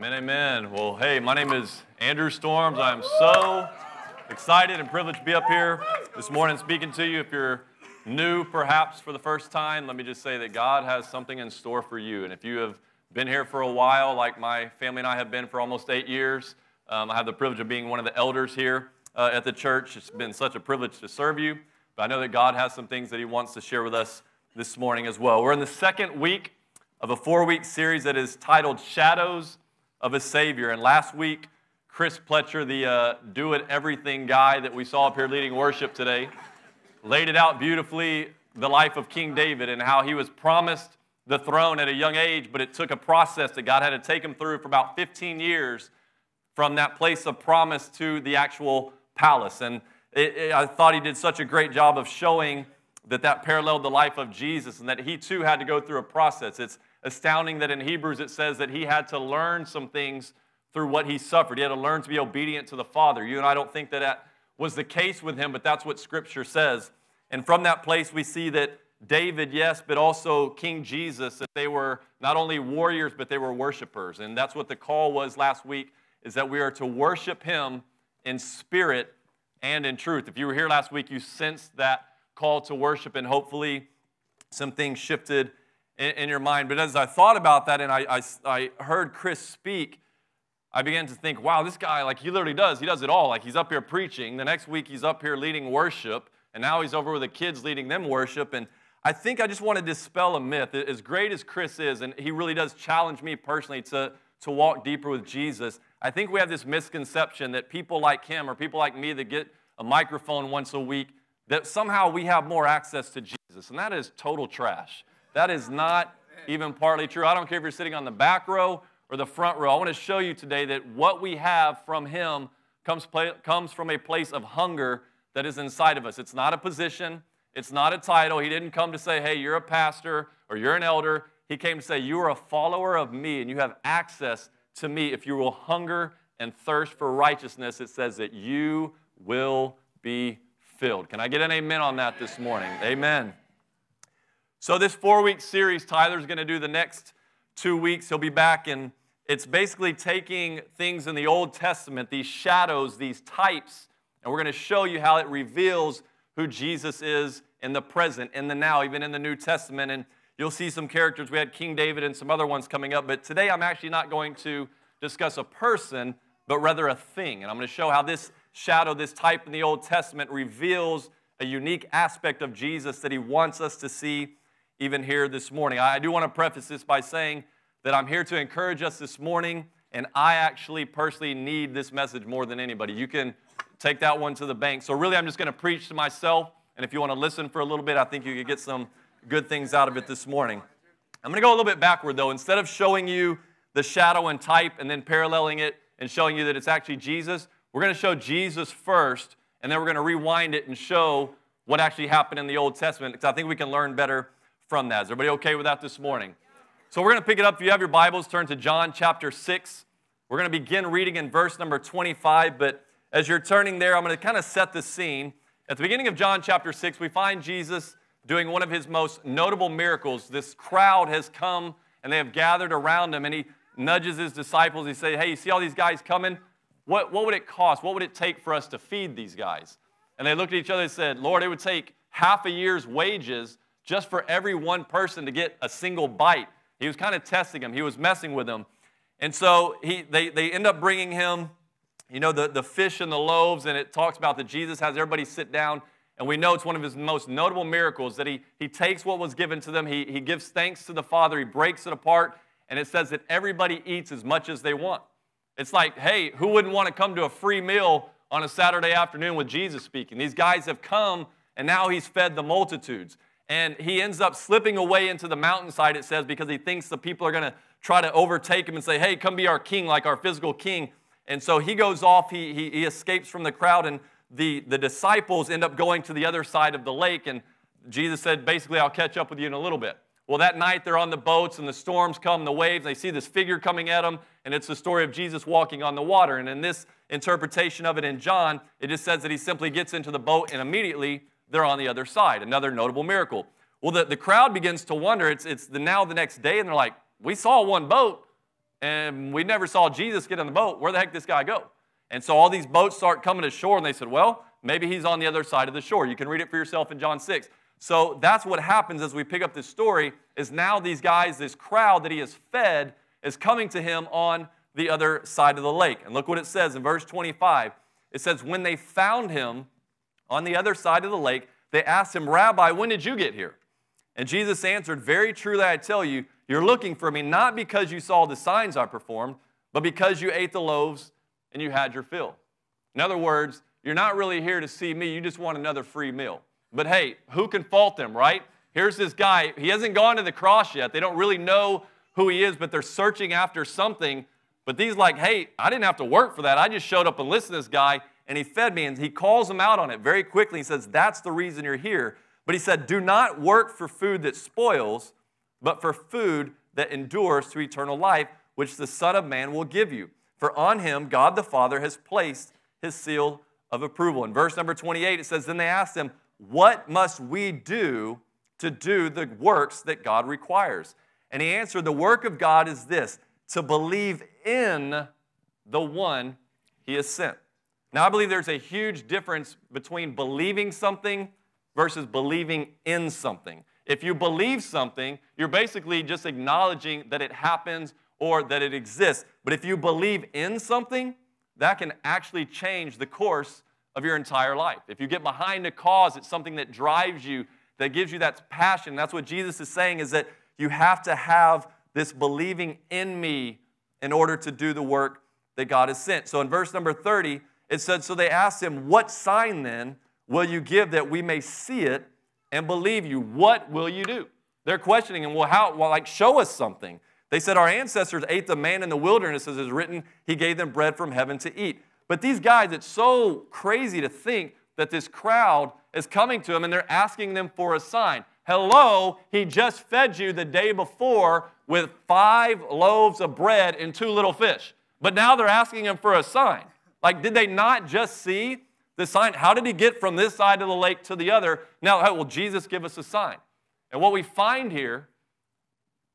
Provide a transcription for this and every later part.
Amen, amen. Well, hey, my name is Andrew Storms. I'm so excited and privileged to be up here this morning speaking to you. If you're new, perhaps for the first time, let me just say that God has something in store for you. And if you have been here for a while, like my family and I have been for almost eight years, um, I have the privilege of being one of the elders here uh, at the church. It's been such a privilege to serve you. But I know that God has some things that He wants to share with us this morning as well. We're in the second week of a four week series that is titled Shadows of a Savior. And last week, Chris Pletcher, the uh, do it everything guy that we saw up here leading worship today, laid it out beautifully the life of King David and how he was promised the throne at a young age, but it took a process that God had to take him through for about 15 years from that place of promise to the actual palace. And it, it, I thought he did such a great job of showing that that paralleled the life of Jesus and that he too had to go through a process. It's astounding that in Hebrews it says that he had to learn some things through what he suffered. He had to learn to be obedient to the Father. You and I don't think that that was the case with him, but that's what Scripture says. And from that place, we see that David, yes, but also King Jesus, that they were not only warriors, but they were worshipers. And that's what the call was last week, is that we are to worship him in spirit and in truth. If you were here last week, you sensed that call to worship, and hopefully some things shifted in, in your mind. But as I thought about that and I, I, I heard Chris speak, I began to think, wow, this guy, like, he literally does. He does it all. Like, he's up here preaching. The next week, he's up here leading worship. And now he's over with the kids leading them worship. And I think I just want to dispel a myth. As great as Chris is, and he really does challenge me personally to, to walk deeper with Jesus, I think we have this misconception that people like him or people like me that get a microphone once a week, that somehow we have more access to Jesus. And that is total trash. That is not even partly true. I don't care if you're sitting on the back row or the front row. I want to show you today that what we have from Him comes, comes from a place of hunger that is inside of us. It's not a position, it's not a title. He didn't come to say, hey, you're a pastor or you're an elder. He came to say, you are a follower of me and you have access to me. If you will hunger and thirst for righteousness, it says that you will be filled. Can I get an amen on that this morning? Amen. So, this four week series, Tyler's going to do the next two weeks. He'll be back, and it's basically taking things in the Old Testament, these shadows, these types, and we're going to show you how it reveals who Jesus is in the present, in the now, even in the New Testament. And you'll see some characters. We had King David and some other ones coming up, but today I'm actually not going to discuss a person, but rather a thing. And I'm going to show how this shadow, this type in the Old Testament, reveals a unique aspect of Jesus that he wants us to see even here this morning. I do want to preface this by saying that I'm here to encourage us this morning, and I actually personally need this message more than anybody. You can take that one to the bank. So, really, I'm just going to preach to myself, and if you want to listen for a little bit, I think you could get some good things out of it this morning. I'm going to go a little bit backward, though. Instead of showing you the shadow and type and then paralleling it and showing you that it's actually Jesus, we're going to show Jesus first, and then we're going to rewind it and show what actually happened in the Old Testament, because I think we can learn better from that. Is everybody okay with that this morning? So we're going to pick it up. If you have your Bibles, turn to John chapter 6. We're going to begin reading in verse number 25, but as you're turning there, I'm going to kind of set the scene. At the beginning of John chapter 6, we find Jesus doing one of his most notable miracles. This crowd has come and they have gathered around him, and he nudges his disciples. He says, Hey, you see all these guys coming? What, what would it cost? What would it take for us to feed these guys? And they looked at each other and said, Lord, it would take half a year's wages just for every one person to get a single bite. He was kind of testing him, he was messing with them. And so he, they, they end up bringing him, you know, the, the fish and the loaves, and it talks about that Jesus has everybody sit down. And we know it's one of his most notable miracles that he, he takes what was given to them, he, he gives thanks to the Father, he breaks it apart, and it says that everybody eats as much as they want. It's like, hey, who wouldn't want to come to a free meal on a Saturday afternoon with Jesus speaking? These guys have come, and now he's fed the multitudes. And he ends up slipping away into the mountainside, it says, because he thinks the people are going to try to overtake him and say, hey, come be our king, like our physical king. And so he goes off, he, he, he escapes from the crowd, and the, the disciples end up going to the other side of the lake. And Jesus said, basically, I'll catch up with you in a little bit. Well, that night they're on the boats, and the storms come, the waves, they see this figure coming at them, and it's the story of Jesus walking on the water. And in this interpretation of it in John, it just says that he simply gets into the boat and immediately they're on the other side. Another notable miracle. Well, the, the crowd begins to wonder. It's, it's the, now the next day, and they're like, We saw one boat. and we never saw Jesus get in the boat. Where the heck did this guy go? And so all these boats start coming to shore, and they said, Well, maybe he's on the other side of the shore. You can read it for yourself in John 6. So that's what happens as we pick up this story is now these guys, this crowd that he has fed, is coming to him on the other side of the lake. And look what it says in verse 25. It says, When they found him on the other side of the lake, they asked him, Rabbi, when did you get here? And Jesus answered, Very truly I tell you, you're looking for me not because you saw the signs I performed, but because you ate the loaves and you had your fill. In other words, you're not really here to see me, you just want another free meal. But hey, who can fault them, right? Here's this guy, he hasn't gone to the cross yet. They don't really know who he is, but they're searching after something. But these like, hey, I didn't have to work for that. I just showed up and listened to this guy, and he fed me, and he calls them out on it very quickly. He says, That's the reason you're here. But he said, Do not work for food that spoils, but for food that endures to eternal life, which the Son of Man will give you. For on him God the Father has placed his seal of approval. In verse number 28, it says, Then they asked him, What must we do to do the works that God requires? And he answered, The work of God is this to believe in the one he has sent. Now, I believe there's a huge difference between believing something versus believing in something. If you believe something, you're basically just acknowledging that it happens or that it exists. But if you believe in something, that can actually change the course of your entire life. If you get behind a cause, it's something that drives you, that gives you that passion. That's what Jesus is saying is that you have to have this believing in me in order to do the work that God has sent. So in verse number 30, it said, So they asked him, What sign then will you give that we may see it and believe you? What will you do? They're questioning him, Well, how? Well, like, show us something. They said, Our ancestors ate the manna in the wilderness, as is written, He gave them bread from heaven to eat. But these guys, it's so crazy to think that this crowd is coming to him and they're asking them for a sign. Hello, he just fed you the day before with five loaves of bread and two little fish. But now they're asking him for a sign. Like, did they not just see the sign? How did he get from this side of the lake to the other? Now, will Jesus give us a sign? And what we find here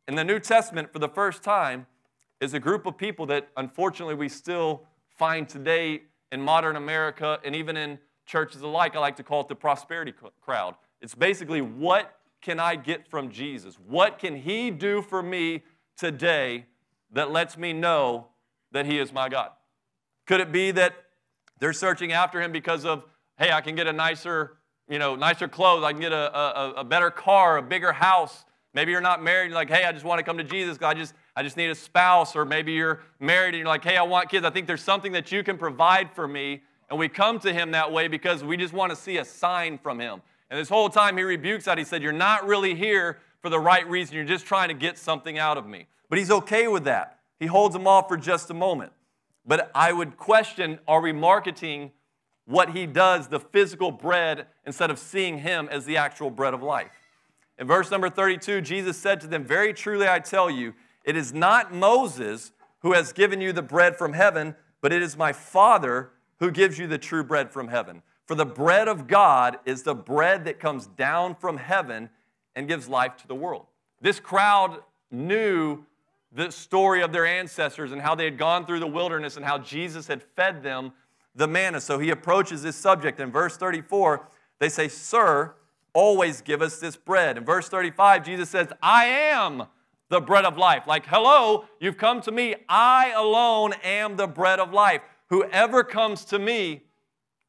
in the New Testament for the first time is a group of people that unfortunately we still find today in modern America and even in churches alike. I like to call it the prosperity crowd. It's basically what can I get from Jesus? What can He do for me today that lets me know that He is my God? Could it be that they're searching after Him because of, hey, I can get a nicer, you know, nicer clothes, I can get a, a, a better car, a bigger house. Maybe you're not married, you're like, hey, I just want to come to Jesus. I just, I just need a spouse. Or maybe you're married and you're like, hey, I want kids. I think there's something that you can provide for me. And we come to him that way because we just want to see a sign from him. And this whole time he rebukes that. He said, You're not really here for the right reason. You're just trying to get something out of me. But he's okay with that. He holds them off for just a moment. But I would question are we marketing what he does, the physical bread, instead of seeing him as the actual bread of life? In verse number 32, Jesus said to them, Very truly I tell you, it is not Moses who has given you the bread from heaven, but it is my Father who gives you the true bread from heaven. For the bread of God is the bread that comes down from heaven and gives life to the world. This crowd knew the story of their ancestors and how they had gone through the wilderness and how Jesus had fed them the manna. So he approaches this subject. In verse 34, they say, Sir, always give us this bread. In verse 35, Jesus says, I am the bread of life. Like, hello, you've come to me. I alone am the bread of life. Whoever comes to me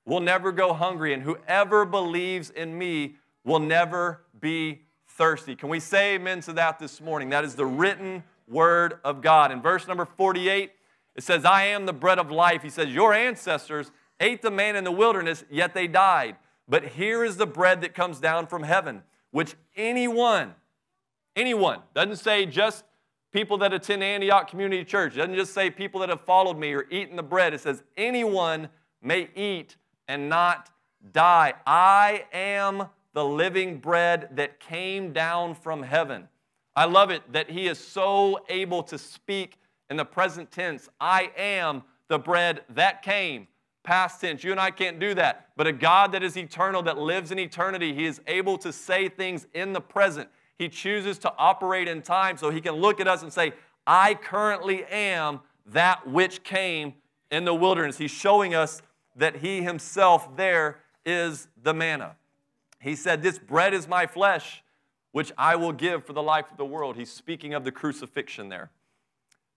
will never go hungry, and whoever believes in me will never be thirsty. Can we say amen to that this morning? That is the written word of God. In verse number 48, it says, I am the bread of life. He says, Your ancestors ate the manna in the wilderness, yet they died. But here is the bread that comes down from heaven, which anyone, anyone, doesn't say just people that attend Antioch Community Church, doesn't just say people that have followed me or eaten the bread. It says anyone may eat and not die. I am the living bread that came down from heaven. I love it that he is so able to speak in the present tense. I am the bread that came. Past tense. You and I can't do that. But a God that is eternal, that lives in eternity, he is able to say things in the present. He chooses to operate in time so he can look at us and say, I currently am that which came in the wilderness. He's showing us that he himself there is the manna. He said, This bread is my flesh, which I will give for the life of the world. He's speaking of the crucifixion there.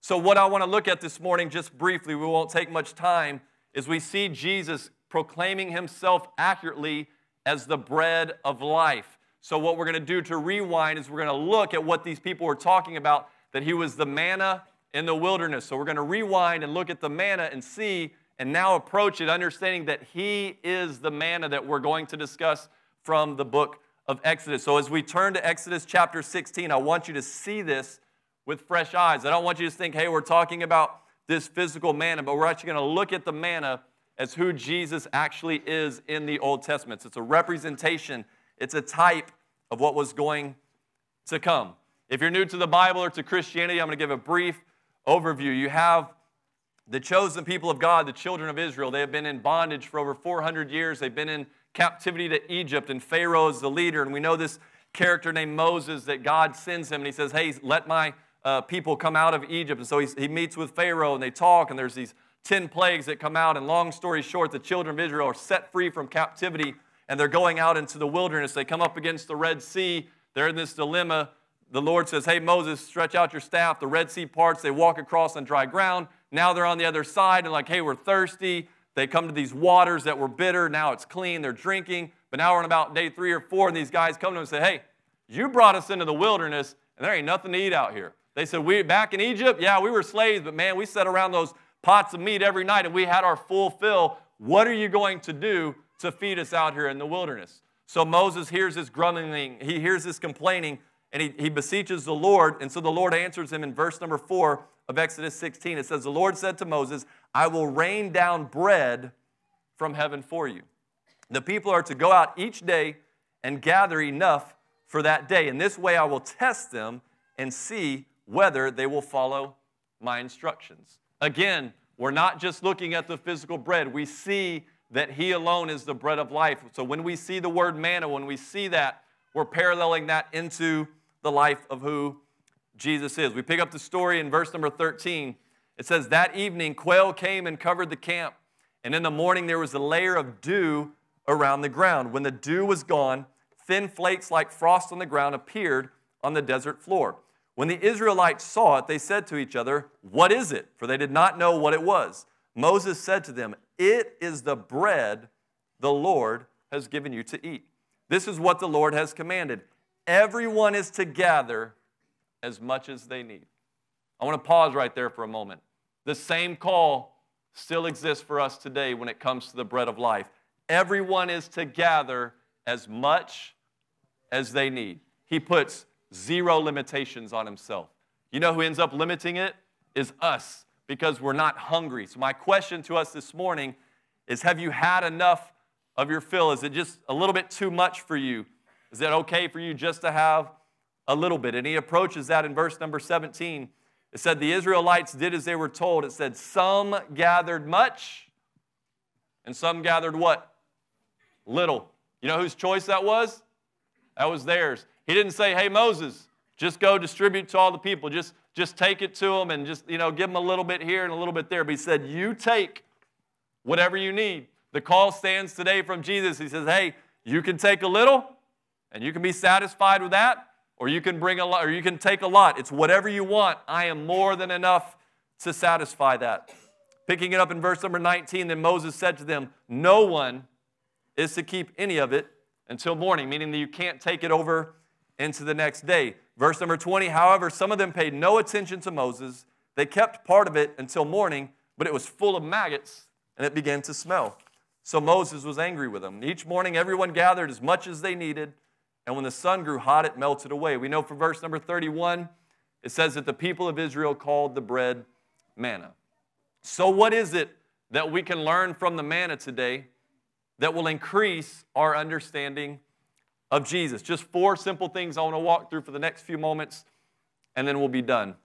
So, what I want to look at this morning, just briefly, we won't take much time, is we see Jesus proclaiming himself accurately as the bread of life. So, what we're going to do to rewind is we're going to look at what these people were talking about that he was the manna in the wilderness. So, we're going to rewind and look at the manna and see and now approach it understanding that he is the manna that we're going to discuss from the book of Exodus. So, as we turn to Exodus chapter 16, I want you to see this with fresh eyes. I don't want you to think, hey, we're talking about this physical manna, but we're actually going to look at the manna as who Jesus actually is in the Old Testament. It's a representation, it's a type of what was going to come. If you're new to the Bible or to Christianity, I'm going to give a brief overview. You have the chosen people of God, the children of Israel. They have been in bondage for over 400 years. They've been in captivity to Egypt, and Pharaoh is the leader. And we know this character named Moses that God sends him, and he says, Hey, let my uh, people come out of Egypt. And so he meets with Pharaoh and they talk, and there's these 10 plagues that come out. And long story short, the children of Israel are set free from captivity and they're going out into the wilderness. They come up against the Red Sea. They're in this dilemma. The Lord says, Hey, Moses, stretch out your staff. The Red Sea parts. They walk across on dry ground. Now they're on the other side and, like, hey, we're thirsty. They come to these waters that were bitter. Now it's clean. They're drinking. But now we're on about day three or four, and these guys come to them and say, Hey, you brought us into the wilderness, and there ain't nothing to eat out here. They said, We back in Egypt, yeah, we were slaves, but man, we sat around those pots of meat every night and we had our full fill. What are you going to do to feed us out here in the wilderness? So Moses hears this grumbling, he hears this complaining, and he, he beseeches the Lord. And so the Lord answers him in verse number four of Exodus 16. It says, The Lord said to Moses, I will rain down bread from heaven for you. The people are to go out each day and gather enough for that day. In this way, I will test them and see whether they will follow my instructions. Again, we're not just looking at the physical bread, we see that He alone is the bread of life. So when we see the word manna, when we see that, we're paralleling that into the life of who Jesus is. We pick up the story in verse number 13. It says, That evening, quail came and covered the camp, and in the morning there was a layer of dew around the ground. When the dew was gone, thin flakes like frost on the ground appeared on the desert floor. When the Israelites saw it, they said to each other, What is it? For they did not know what it was. Moses said to them, It is the bread the Lord has given you to eat. This is what the Lord has commanded. Everyone is to gather as much as they need. I want to pause right there for a moment. The same call still exists for us today when it comes to the bread of life. Everyone is to gather as much as they need. He puts zero limitations on himself. You know who ends up limiting it? Is us, because we're not hungry. So, my question to us this morning is Have you had enough of your fill? Is it just a little bit too much for you? Is it okay for you just to have a little bit? And he approaches that in verse number 17. It said, The Israelites did as they were told. It said, Some gathered much, and some gathered what? Little. You know whose choice that was? That was theirs. He didn't say, hey, Moses, just go distribute to all the people. Just, just take it to them and just, you know, give them a little bit here and a little bit there. But he said, you take whatever you need. The call stands today from Jesus. He says, hey, you can take a little and you can be satisfied with that, or you can bring a lot, or you can take a lot. It's whatever you want. I am more than enough to satisfy that. Picking it up in verse number 19, then Moses said to them, No one is to keep any of it until morning, meaning that you can't take it over into the next day. Verse number 20, however, some of them paid no attention to Moses. They kept part of it until morning, but it was full of maggots and it began to smell. So Moses was angry with them. Each morning, everyone gathered as much as they needed, and when the sun grew hot, it melted away. We know from verse number 31, it says that the people of Israel called the bread manna. So, what is it that we can learn from the manna today that will increase our understanding of Jesus. Just four simple things I want to walk through for the next few moments, and then we'll be done.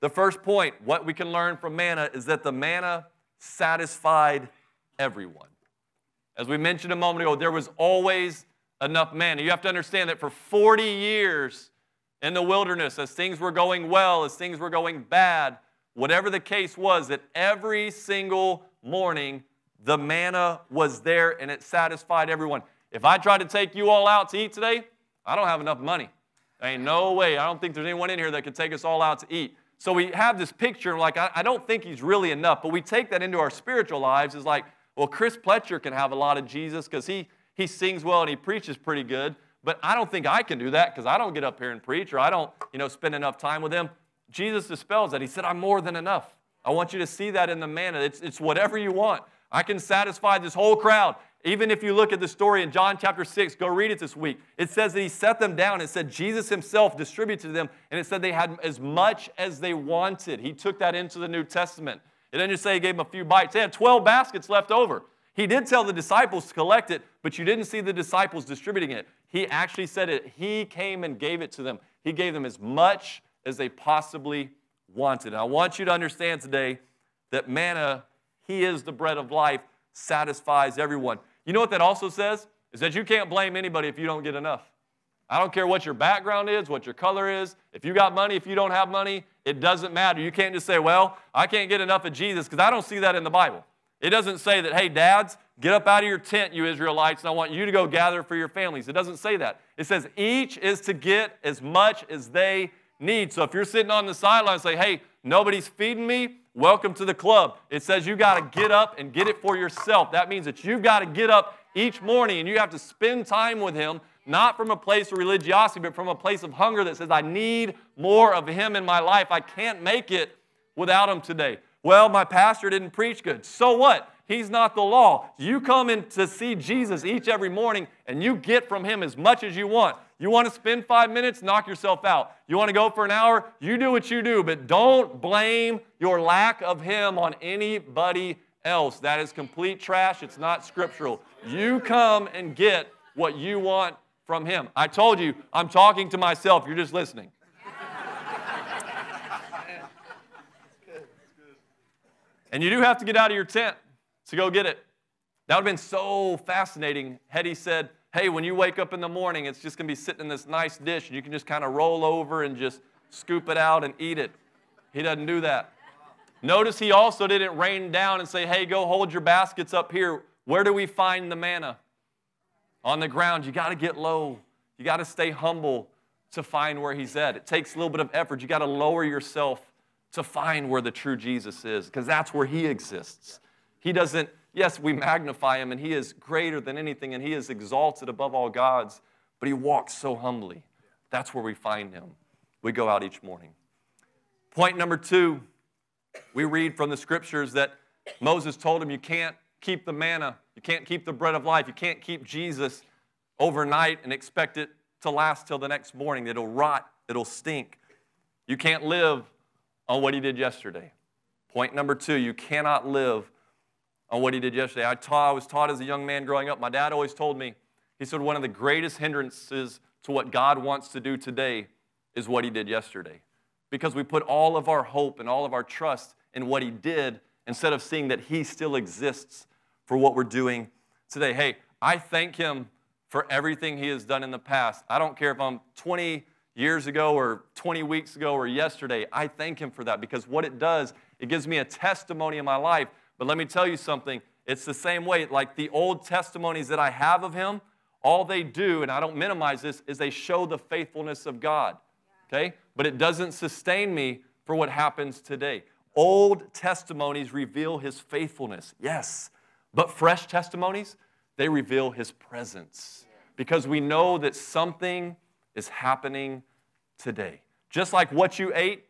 The first point, what we can learn from manna, is that the manna satisfied everyone. As we mentioned a moment ago, there was always enough manna. You have to understand that for 40 years in the wilderness, as things were going well, as things were going bad, whatever the case was, that every single morning the manna was there and it satisfied everyone. If I tried to take you all out to eat today, I don't have enough money. There ain't no way. I don't think there's anyone in here that could take us all out to eat. So we have this picture, like, I, I don't think he's really enough, but we take that into our spiritual lives is like, well, Chris Pletcher can have a lot of Jesus because he, he sings well and he preaches pretty good, but I don't think I can do that because I don't get up here and preach or I don't, you know, spend enough time with him. Jesus dispels that. He said, I'm more than enough. I want you to see that in the manna. It's, it's whatever you want. I can satisfy this whole crowd. Even if you look at the story in John chapter 6, go read it this week. It says that he set them down. It said Jesus himself distributed to them, and it said they had as much as they wanted. He took that into the New Testament. It didn't just say he gave them a few bites, they had 12 baskets left over. He did tell the disciples to collect it, but you didn't see the disciples distributing it. He actually said it. He came and gave it to them. He gave them as much as they possibly wanted. And I want you to understand today that manna, He is the bread of life, satisfies everyone. You know what that also says? Is that you can't blame anybody if you don't get enough. I don't care what your background is, what your color is. If you got money, if you don't have money, it doesn't matter. You can't just say, well, I can't get enough of Jesus, because I don't see that in the Bible. It doesn't say that, hey, dads, get up out of your tent, you Israelites, and I want you to go gather for your families. It doesn't say that. It says each is to get as much as they need. So if you're sitting on the sideline and say, hey, nobody's feeding me, welcome to the club. It says you got to get up and get it for yourself. That means that you've got to get up each morning and you have to spend time with Him, not from a place of religiosity, but from a place of hunger that says, I need more of Him in my life. I can't make it without Him today. Well, my pastor didn't preach good. So what? He's not the law. You come in to see Jesus each every morning and you get from him as much as you want. You want to spend five minutes? Knock yourself out. You want to go for an hour? You do what you do, but don't blame your lack of him on anybody else. That is complete trash. It's not scriptural. You come and get what you want from him. I told you, I'm talking to myself. You're just listening. And you do have to get out of your tent to go get it. That would have been so fascinating had he said, hey, when you wake up in the morning, it's just going to be sitting in this nice dish, and you can just kind of roll over and just scoop it out and eat it. He doesn't do that. Notice he also didn't rain down and say, hey, go hold your baskets up here. Where do we find the manna? On the ground. You got to get low. You got to stay humble to find where he's at. It takes a little bit of effort. You got to lower yourself to find where the true Jesus is because that's where he exists. He doesn't Yes, we magnify him, and he is greater than anything, and he is exalted above all gods, but he walks so humbly. That's where we find him. We go out each morning. Point number two, we read from the scriptures that Moses told him, You can't keep the manna, you can't keep the bread of life, you can't keep Jesus overnight and expect it to last till the next morning. It'll rot, it'll stink. You can't live on what he did yesterday. Point number two, you cannot live on what he did yesterday. I, taught, I was taught as a young man growing up, my dad always told me, he said, one of the greatest hindrances to what God wants to do today is what he did yesterday. Because we put all of our hope and all of our trust in what he did instead of seeing that he still exists for what we're doing today. Hey, I thank him for everything he has done in the past. I don't care if I'm 20 years ago or 20 weeks ago or yesterday. I thank him for that because what it does, it gives me a testimony in my life but let me tell you something. It's the same way. Like the old testimonies that I have of him, all they do, and I don't minimize this, is they show the faithfulness of God. Okay? But it doesn't sustain me for what happens today. Old testimonies reveal his faithfulness, yes. But fresh testimonies, they reveal his presence. Because we know that something is happening today. Just like what you ate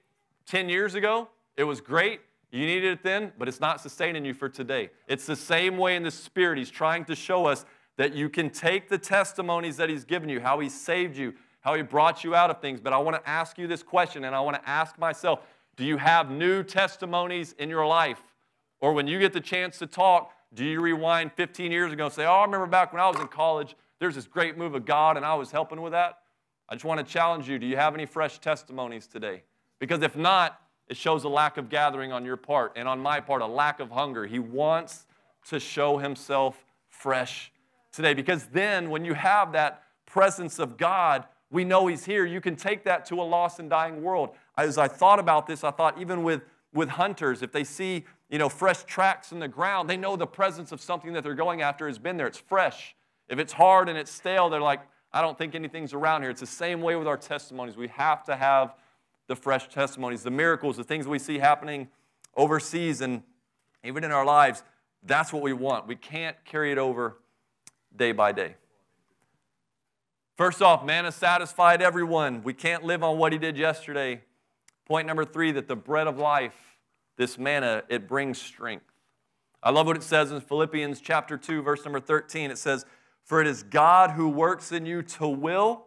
10 years ago, it was great. You needed it then, but it's not sustaining you for today. It's the same way in the Spirit. He's trying to show us that you can take the testimonies that He's given you, how He saved you, how He brought you out of things. But I want to ask you this question, and I want to ask myself do you have new testimonies in your life? Or when you get the chance to talk, do you rewind 15 years ago and say, Oh, I remember back when I was in college, there's this great move of God and I was helping with that? I just want to challenge you do you have any fresh testimonies today? Because if not, it shows a lack of gathering on your part and on my part, a lack of hunger. He wants to show himself fresh today because then when you have that presence of God we know He's here. You can take that to a lost and dying world. As I thought about this, I thought even with, with hunters, if they see you know, fresh tracks in the ground, they know the presence of something that they're going after has been there. It's fresh. If it's hard and it's stale, they're like, I don't think anything's around here. It's the same way with our testimonies. We have to have the fresh testimonies, the miracles, the things we see happening overseas and even in our lives. That's what we want. We can't carry it over day by day. First off, manna satisfied everyone. We can't live on what he did yesterday. Point number three that the bread of life, this manna, it brings strength. I love what it says in Philippians chapter 2, verse number 13. It says, For it is God who works in you to will.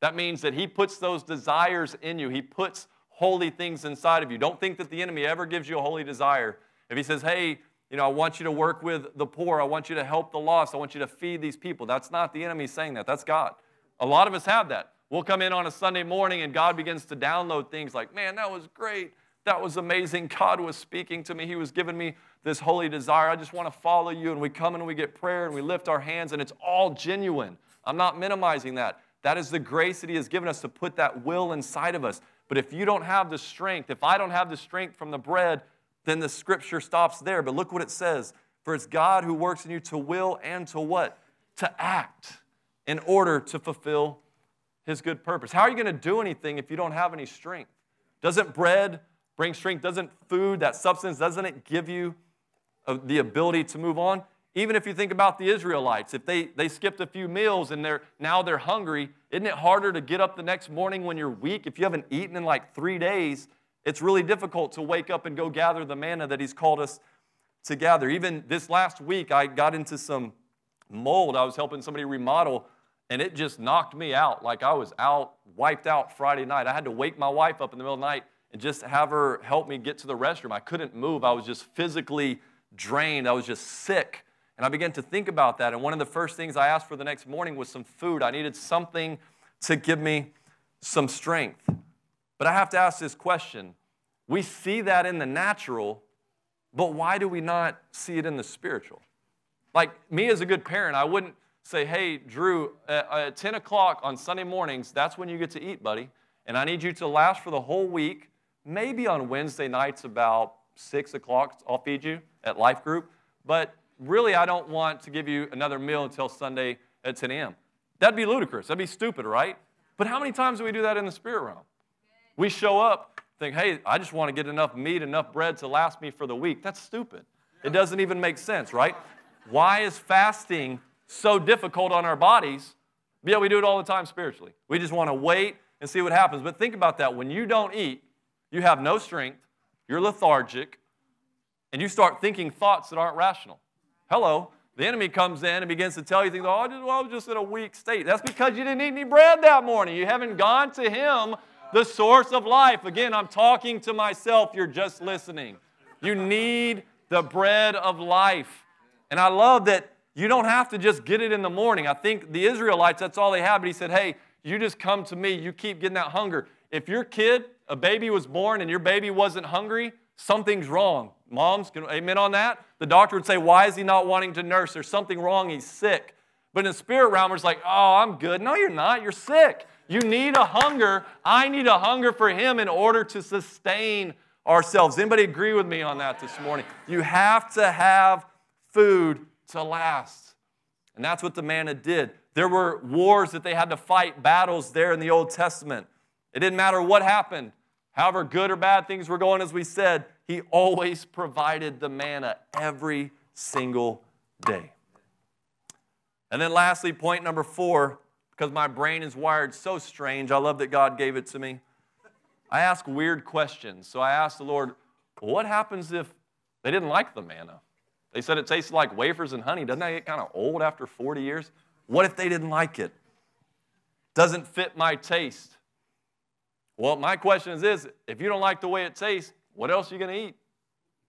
That means that he puts those desires in you, he puts holy things inside of you. Don't think that the enemy ever gives you a holy desire. If he says, Hey, you know, I want you to work with the poor, I want you to help the lost, I want you to feed these people. That's not the enemy saying that, that's God. A lot of us have that. We'll come in on a Sunday morning and God begins to download things like, man, that was great. That was amazing. God was speaking to me. He was giving me this holy desire. I just want to follow you. And we come and we get prayer and we lift our hands, and it's all genuine. I'm not minimizing that. That is the grace that He has given us to put that will inside of us. But if you don't have the strength, if I don't have the strength from the bread, then the scripture stops there. But look what it says For it's God who works in you to will and to what? To act in order to fulfill his good purpose. How are you going to do anything if you don't have any strength? Doesn't bread bring strength? Doesn't food, that substance, doesn't it give you uh, the ability to move on? Even if you think about the Israelites, if they, they skipped a few meals and they're now they're hungry, isn't it harder to get up the next morning when you're weak? If you haven't eaten in like three days, it's really difficult to wake up and go gather the manna that He's called us to gather. Even this last week, I got into some mold. I was helping somebody remodel and it just knocked me out. Like I was out, wiped out Friday night. I had to wake my wife up in the middle of the night and just have her help me get to the restroom. I couldn't move. I was just physically drained. I was just sick. And I began to think about that. And one of the first things I asked for the next morning was some food. I needed something to give me some strength. But I have to ask this question we see that in the natural, but why do we not see it in the spiritual? Like me as a good parent, I wouldn't say, hey, Drew, at 10 o'clock on Sunday mornings, that's when you get to eat, buddy. And I need you to last for the whole week. Maybe on Wednesday nights about 6 o'clock, I'll feed you at Life Group. But really, I don't want to give you another meal until Sunday at 10 a.m. That'd be ludicrous. That'd be stupid, right? But how many times do we do that in the spirit realm? We show up, think, hey, I just want to get enough meat, enough bread to last me for the week. That's stupid. It doesn't even make sense, right? Why is fasting so difficult on our bodies, yeah, we do it all the time spiritually. We just want to wait and see what happens. But think about that. When you don't eat, you have no strength, you're lethargic, and you start thinking thoughts that aren't rational. Hello. The enemy comes in and begins to tell you things, oh, I, just, well, I was just in a weak state. That's because you didn't eat any bread that morning. You haven't gone to Him, the source of life. Again, I'm talking to myself. You're just listening. You need the bread of life. And I love that you don't have to just get it in the morning. I think the Israelites, that's all they had. But he said, hey, you just come to me. You keep getting that hunger. If your kid, a baby was born and your baby wasn't hungry, something's wrong. Moms, can amen on that? The doctor would say, why is he not wanting to nurse? There's something wrong. He's sick. But in the spirit realm, it's like, oh, I'm good. No, you're not. You're sick. You need a hunger. I need a hunger for him in order to sustain ourselves. Anybody agree with me on that this morning? You have to have food to last. And that's what the manna did. There were wars that they had to fight, battles there in the Old Testament. It didn't matter what happened, however good or bad things were going, as we said, he always provided the manna every single day. And then, lastly, point number four, because my brain is wired so strange, I love that God gave it to me. I ask weird questions. So I asked the Lord, what happens if they didn't like the manna? They said it tasted like wafers and honey. Doesn't that get kind of old after 40 years? What if they didn't like it? Doesn't fit my taste. Well, my question is this if you don't like the way it tastes, what else are you going to eat?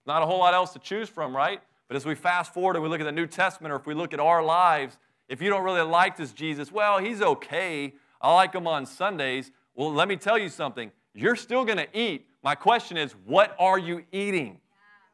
Not a whole lot else to choose from, right? But as we fast forward and we look at the New Testament or if we look at our lives, if you don't really like this Jesus, well, he's okay. I like him on Sundays. Well, let me tell you something. You're still going to eat. My question is, what are you eating?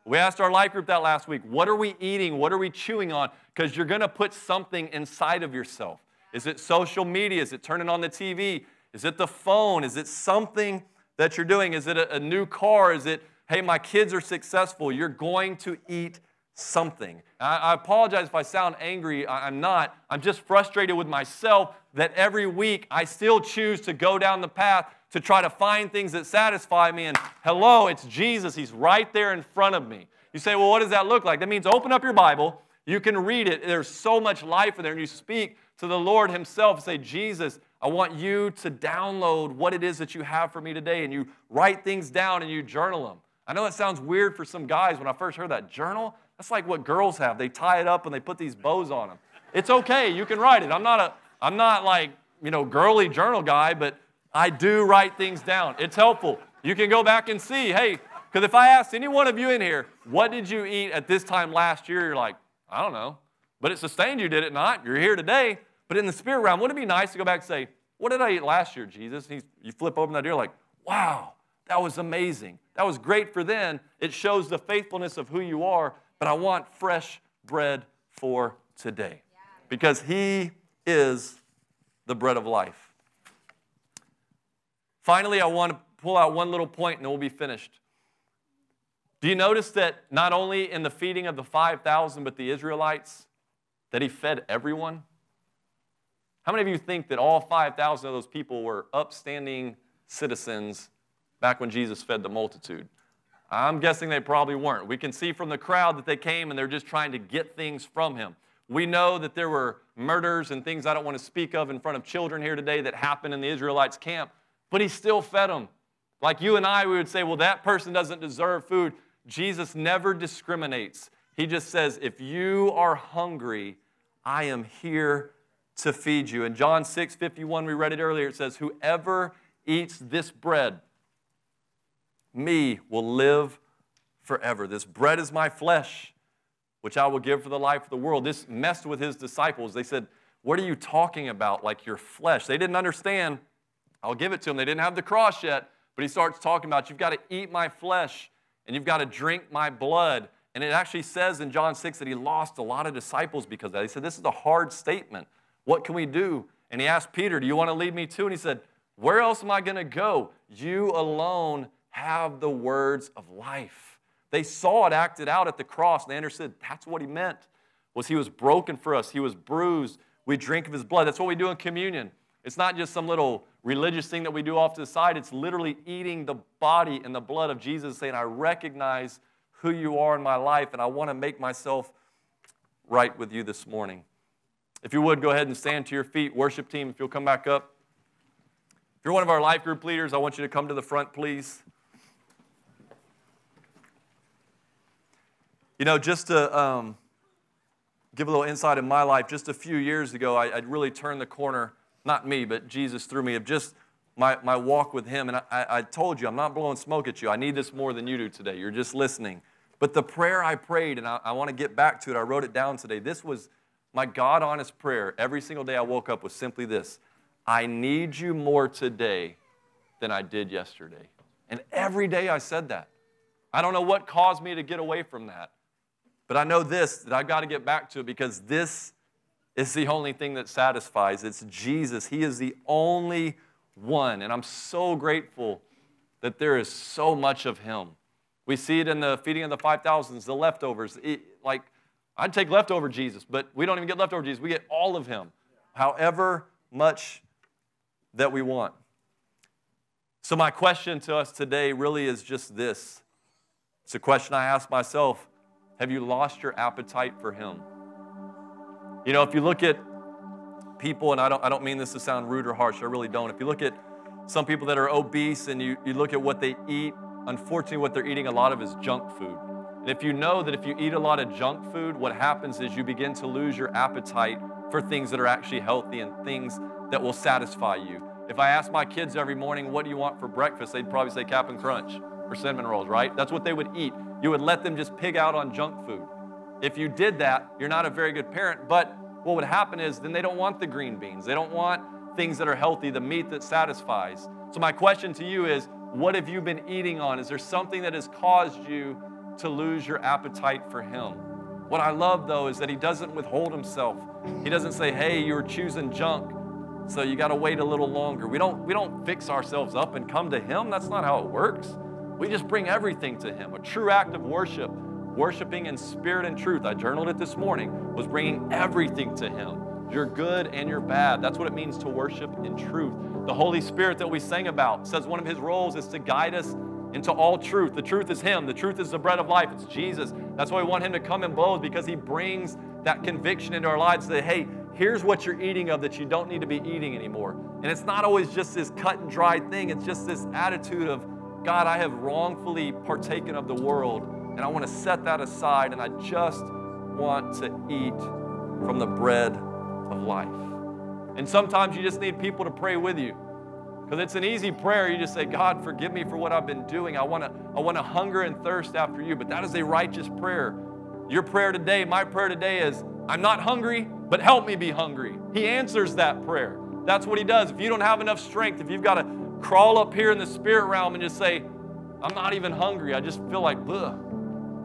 We asked our life group that last week. What are we eating? What are we chewing on? Because you're going to put something inside of yourself. Is it social media? Is it turning on the TV? Is it the phone? Is it something that you're doing? Is it a, a new car? Is it, hey, my kids are successful? You're going to eat something. I, I apologize if I sound angry. I, I'm not. I'm just frustrated with myself that every week I still choose to go down the path to try to find things that satisfy me. And hello, it's Jesus. He's right there in front of me. You say, well, what does that look like? That means open up your Bible. You can read it. There's so much life in there. And you speak to the Lord Himself. Say, Jesus, I want you to download what it is that you have for me today. And you write things down and you journal them. I know that sounds weird for some guys when I first heard that. Journal? That's like what girls have. They tie it up and they put these bows on them. It's okay. You can write it. I'm not a, I'm not like, you know, girly journal guy, but I do write things down. It's helpful. You can go back and see, hey, because if I asked any one of you in here, what did you eat at this time last year? You're like, I don't know. But it sustained you, did it not? You're here today. But in the spirit realm, wouldn't it be nice to go back and say, What did I eat last year, Jesus? You flip open that ear like, Wow, that was amazing. That was great for then. It shows the faithfulness of who you are, but I want fresh bread for today because He is the bread of life. Finally, I want to pull out one little point and we'll be finished. Do you notice that not only in the feeding of the 5,000, but the Israelites, that he fed everyone? How many of you think that all 5,000 of those people were upstanding citizens back when Jesus fed the multitude? I'm guessing they probably weren't. We can see from the crowd that they came and they're just trying to get things from him. We know that there were murders and things I don't want to speak of in front of children here today that happened in the Israelites' camp, but he still fed them. Like you and I, we would say, well, that person doesn't deserve food. Jesus never discriminates. He just says, if you are hungry, I am here to feed you. In John 6 51, we read it earlier, it says, Whoever eats this bread, me will live forever. This bread is my flesh, which I will give for the life of the world. This messed with his disciples. They said, What are you talking about? Like your flesh. They didn't understand. I'll give it to them. They didn't have the cross yet, but he starts talking about, You've got to eat my flesh and you've got to drink my blood. And it actually says in John 6 that he lost a lot of disciples because of that. He said, This is a hard statement. What can we do? And he asked Peter, Do you want to lead me too? And he said, Where else am I going to go? You alone have the words of life. They saw it acted out at the cross, and they understood that's what he meant. Was he was broken for us, he was bruised. We drink of his blood. That's what we do in communion. It's not just some little religious thing that we do off to the side. It's literally eating the body and the blood of Jesus, saying, I recognize who you are in my life, and I want to make myself right with you this morning. If you would, go ahead and stand to your feet. Worship team, if you'll come back up. If you're one of our life group leaders, I want you to come to the front, please. You know, just to um, give a little insight in my life, just a few years ago, I, would really turned the corner, not me, but Jesus through me, of just my, my walk with Him. And I, I told you, I'm not blowing smoke at you. I need this more than you do today. You're just listening. But the prayer I prayed, and I, I want to get back to it, I wrote it down today. This was my God honest prayer every single day I woke up was simply this I need you more today than I did yesterday. And every day I said that. I don't know what caused me to get away from that. But I know this that I've got to get back to it because this is the only thing that satisfies. It's Jesus. He is the only one. And I'm so grateful that there is so much of Him. We see it in the feeding of the 5,000s, the leftovers. It, like I'd take leftover Jesus, but we don't even get leftover Jesus. We get all of him, however much that we want. So, my question to us today really is just this it's a question I ask myself Have you lost your appetite for him? You know, if you look at people, and I don't, I don't mean this to sound rude or harsh, I really don't. If you look at some people that are obese and you, you look at what they eat, unfortunately, what they're eating a lot of is junk food. And if you know that if you eat a lot of junk food, what happens is you begin to lose your appetite for things that are actually healthy and things that will satisfy you. If I ask my kids every morning, what do you want for breakfast? They'd probably say Cap'n Crunch or cinnamon rolls, right? That's what they would eat. You would let them just pig out on junk food. If you did that, you're not a very good parent. But what would happen is then they don't want the green beans. They don't want things that are healthy, the meat that satisfies. So, my question to you is what have you been eating on? Is there something that has caused you to lose your appetite for Him. What I love, though, is that He doesn't withhold Himself. He doesn't say, hey, you're choosing junk. So you got to wait a little longer. We don't, we don't fix ourselves up and come to Him. That's not how it works. We just bring everything to Him. A true act of worship, worshiping in spirit and truth, I journaled it this morning, was bringing everything to Him. Your good and your bad. That's what it means to worship in truth. The Holy Spirit that we sang about says one of His roles is to guide us into all truth. The truth is Him. The truth is the bread of life. It's Jesus. That's why we want Him to come in both because He brings that conviction into our lives that, hey, here's what you're eating of that you don't need to be eating anymore. And it's not always just this cut and dry thing, it's just this attitude of, God, I have wrongfully partaken of the world, and I want to set that aside, and I just want to eat from the bread of life. And sometimes you just need people to pray with you. Because it's an easy prayer. You just say, God, forgive me for what I've been doing. I want to I want to hunger and thirst after you. But that is a righteous prayer. Your prayer today, my prayer today is, I'm not hungry, but help me be hungry. He answers that prayer. That's what he does. If you don't have enough strength, if you've got to crawl up here in the spirit realm and just say, I'm not even hungry. I just feel like, ugh.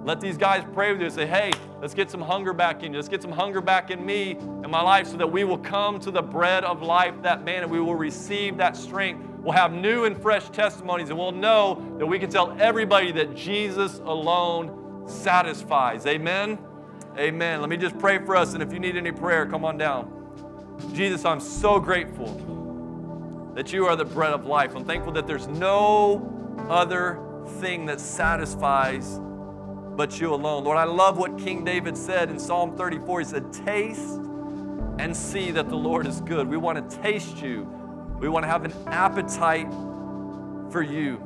Let these guys pray with you and say, hey, let's get some hunger back in you. Let's get some hunger back in me and my life so that we will come to the bread of life that man and we will receive that strength. We'll have new and fresh testimonies and we'll know that we can tell everybody that Jesus alone satisfies. Amen? Amen. Let me just pray for us. And if you need any prayer, come on down. Jesus, I'm so grateful that you are the bread of life. I'm thankful that there's no other thing that satisfies but you alone. Lord, I love what King David said in Psalm 34. He said, Taste and see that the Lord is good. We want to taste you, we want to have an appetite for you.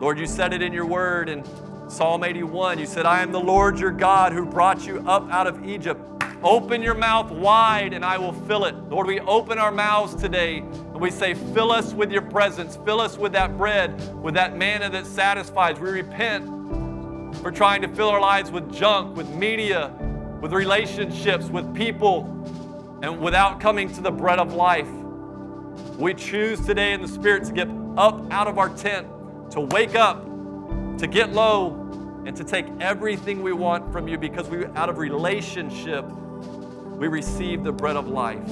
Lord, you said it in your word in Psalm 81. You said, I am the Lord your God who brought you up out of Egypt. Open your mouth wide and I will fill it. Lord, we open our mouths today and we say, Fill us with your presence. Fill us with that bread, with that manna that satisfies. We repent for trying to fill our lives with junk, with media, with relationships, with people, and without coming to the bread of life. We choose today in the Spirit to get up out of our tent, to wake up, to get low, and to take everything we want from you because we, out of relationship, we receive the bread of life.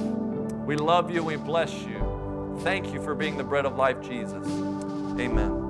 We love you and we bless you. Thank you for being the bread of life, Jesus. Amen.